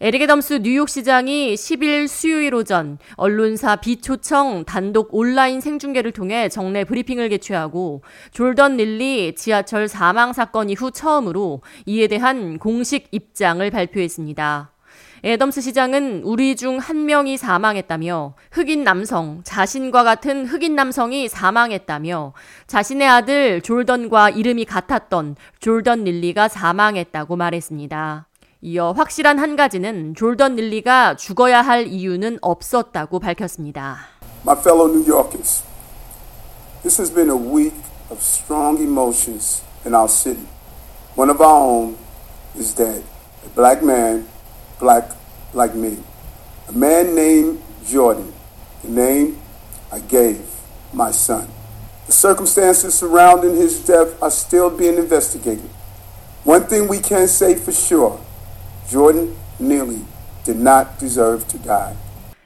에릭 애덤스 뉴욕시장이 10일 수요일 오전 언론사 비초청 단독 온라인 생중계를 통해 정례 브리핑을 개최하고 조던 닐리 지하철 사망 사건 이후 처음으로 이에 대한 공식 입장을 발표했습니다. 애덤스 시장은 우리 중 한 명이 사망했다며 흑인 남성, 자신과 같은 흑인 남성이 사망했다며 자신의 아들 조던과 이름이 같았던 조던 닐리가 사망했다고 말했습니다. 이어 확실한 한 가지는 졸던 릴리가 죽어야 할 이유는 없었다고 밝혔습니다. My fellow New Yorkers, this has been a week of strong emotions in our city. One of our own is dead. A black man, black like me. A man named Jordan, the name I gave my son. The circumstances surrounding his death are still being investigated. One thing we can say for sure Jordan Neely did not deserve to die.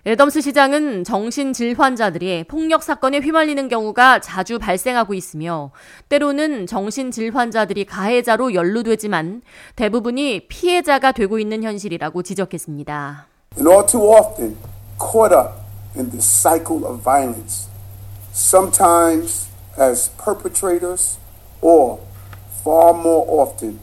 애덤스 시장은 정신질 환자들이 폭력 사건에 휘말리는 경우가 자주 발생하고 있으며 때로는 정신질 환자들이 가해자로 연루되지만 대부분이 피해자가 되고 있는 현실이라고 지적했습니다. And all too often caught up in the cycle of violence, sometimes as perpetrators or far more often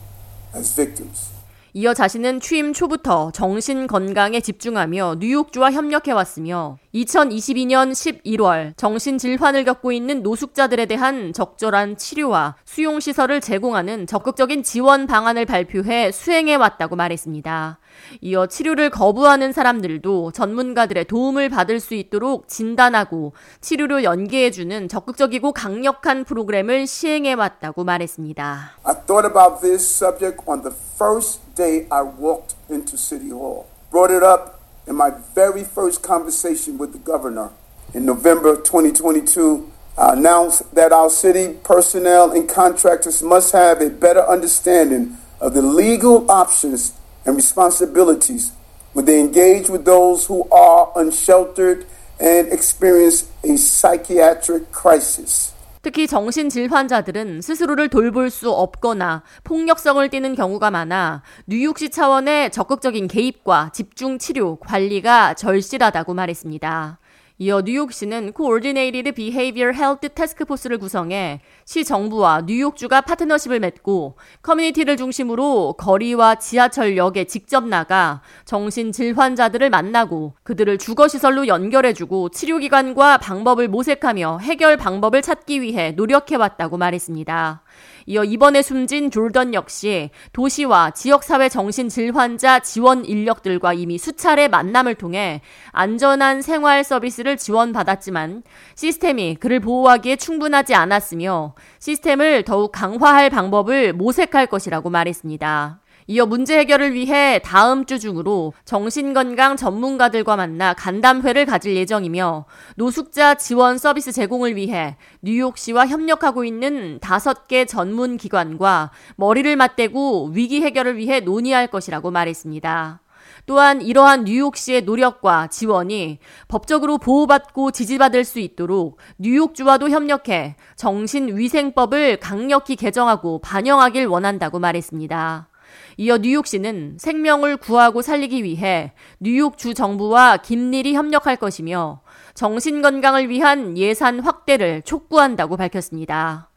as victims. 이어 자신은 취임 초부터 정신 건강에 집중하며 뉴욕주와 협력해왔으며 2022년 11월 정신 질환을 겪고 있는 노숙자들에 대한 적절한 치료와 수용시설을 제공하는 적극적인 지원 방안을 발표해 수행해왔다고 말했습니다. 이어 치료를 거부하는 사람들도 전문가들의 도움을 받을 수 있도록 진단하고 치료로 연계해주는 적극적이고 강력한 프로그램을 시행해왔다고 말했습니다. I thought about this subject on the first day I walked into City Hall. Brought it up in my very first conversation with the governor in November 2022, I announced that our city personnel and contractors must have a better understanding of the legal options and responsibilities when they engage with those who are unsheltered and experience a psychiatric crisis. 특히 정신질 환자들은 스스로를 돌볼 수 없거나 폭력성을 띠는 경우가 많아 뉴욕시 차원의 적극적인 개입과 집중 치료, 관리가 절실하다고 말했습니다. 이어 뉴욕시는 Coordinated Behavior Health Task Force를 구성해 시 정부와 뉴욕주가 파트너십을 맺고 커뮤니티를 중심으로 거리와 지하철역에 직접 나가 정신 질 환자들을 만나고 그들을 주거시설로 연결해주고 치료기관과 방법을 모색하며 해결 방법을 찾기 위해 노력해왔다고 말했습니다. 이어 이번에 숨진 졸던 역시 도시와 지역사회 정신질환자 지원 인력들과 이미 수차례 만남을 통해 안전한 생활 서비스를 지원받았지만 시스템이 그를 보호하기에 충분하지 않았으며 시스템을 더욱 강화할 방법을 모색할 것이라고 말했습니다. 이어 문제 해결을 위해 다음 주 중으로 정신건강 전문가들과 만나 간담회를 가질 예정이며 노숙자 지원 서비스 제공을 위해 뉴욕시와 협력하고 있는 다섯 개 전문 기관과 머리를 맞대고 위기 해결을 위해 논의할 것이라고 말했습니다. 또한 이러한 뉴욕시의 노력과 지원이 법적으로 보호받고 지지받을 수 있도록 뉴욕주와도 협력해 정신위생법을 강력히 개정하고 반영하길 원한다고 말했습니다. 이어 뉴욕시는 생명을 구하고 살리기 위해 뉴욕 주 정부와 긴밀히 협력할 것이며 정신건강을 위한 예산 확대를 촉구한다고 밝혔습니다.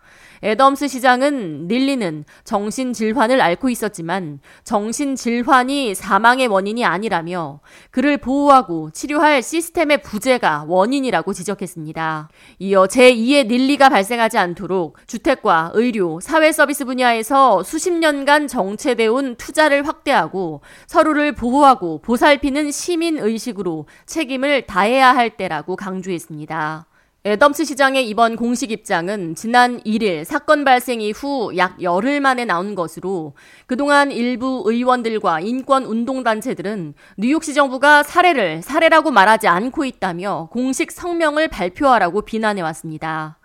애덤스 시장은 릴리는 정신질환을 앓고 있었지만 정신질환이 사망의 원인이 아니라며 그를 보호하고 치료할 시스템의 부재가 원인이라고 지적했습니다. 이어 제2의 릴리가 발생하지 않도록 주택과 의료, 사회 서비스 분야에서 수십 년간 정체돼 온 투자를 확대하고 서로를 보호하고 보살피는 시민 의식으로 책임을 다해야 할 때라고 강조했습니다. 애덤스 시장의 이번 공식 입장은 지난 1일 사건 발생 이후 약 열흘 만에 나온 것으로 그동안 일부 의원들과 인권 운동단체들은 뉴욕시 정부가 사례를 사례라고 말하지 않고 있다며 공식 성명을 발표하라고 비난해 왔습니다.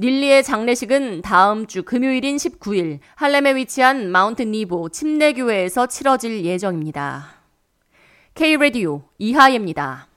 닐리의 장례식은 다음 주 금요일인 19일 할렘에 위치한 마운트 니보 침례교회에서 치러질 예정입니다. K-Radio 이하예입니다.